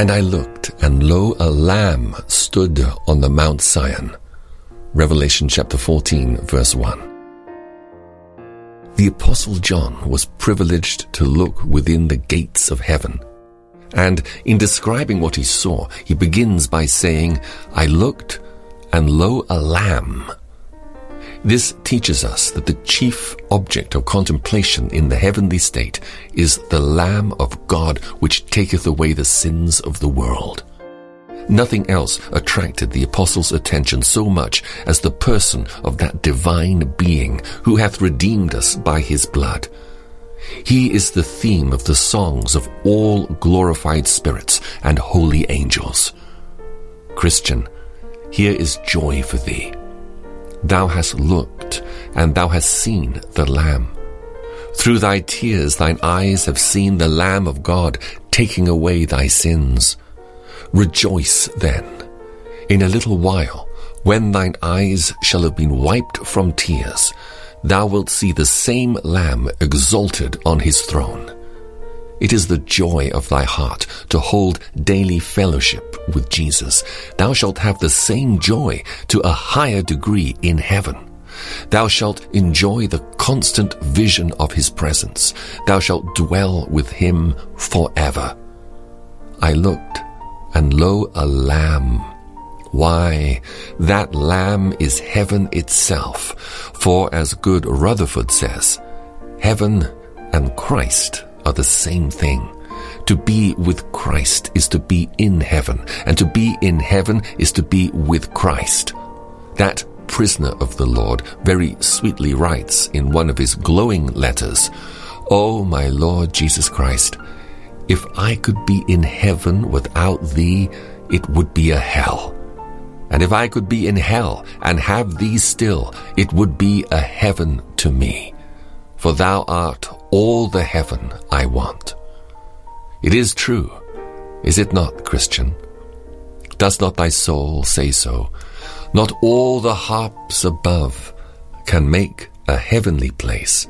And I looked, and lo, a lamb stood on the Mount Sion. Revelation chapter 14, verse 1. The Apostle John was privileged to look within the gates of heaven. And in describing what he saw, he begins by saying, I looked, and lo, a lamb this teaches us that the chief object of contemplation in the heavenly state is the Lamb of God which taketh away the sins of the world. Nothing else attracted the apostles' attention so much as the person of that divine being who hath redeemed us by his blood. He is the theme of the songs of all glorified spirits and holy angels. Christian, here is joy for thee. Thou hast looked, and thou hast seen the Lamb. Through thy tears thine eyes have seen the Lamb of God taking away thy sins. Rejoice then. In a little while, when thine eyes shall have been wiped from tears, thou wilt see the same Lamb exalted on his throne. It is the joy of thy heart to hold daily fellowship with Jesus. Thou shalt have the same joy to a higher degree in heaven. Thou shalt enjoy the constant vision of his presence. Thou shalt dwell with him forever. I looked, and lo, a lamb. Why, that lamb is heaven itself. For as good Rutherford says, heaven and Christ are the same thing. To be with Christ is to be in heaven, and to be in heaven is to be with Christ. That prisoner of the Lord very sweetly writes in one of his glowing letters, O oh, my Lord Jesus Christ, if I could be in heaven without thee, it would be a hell. And if I could be in hell and have thee still, it would be a heaven to me. For thou art all the heaven I want. It is true, is it not, Christian? Does not thy soul say so? Not all the harps above can make a heavenly place,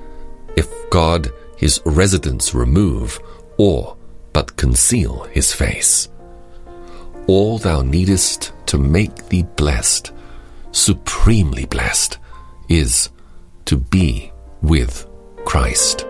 if God his residence remove, or but conceal his face. All thou needest to make thee blessed, supremely blessed, is to be with Christ.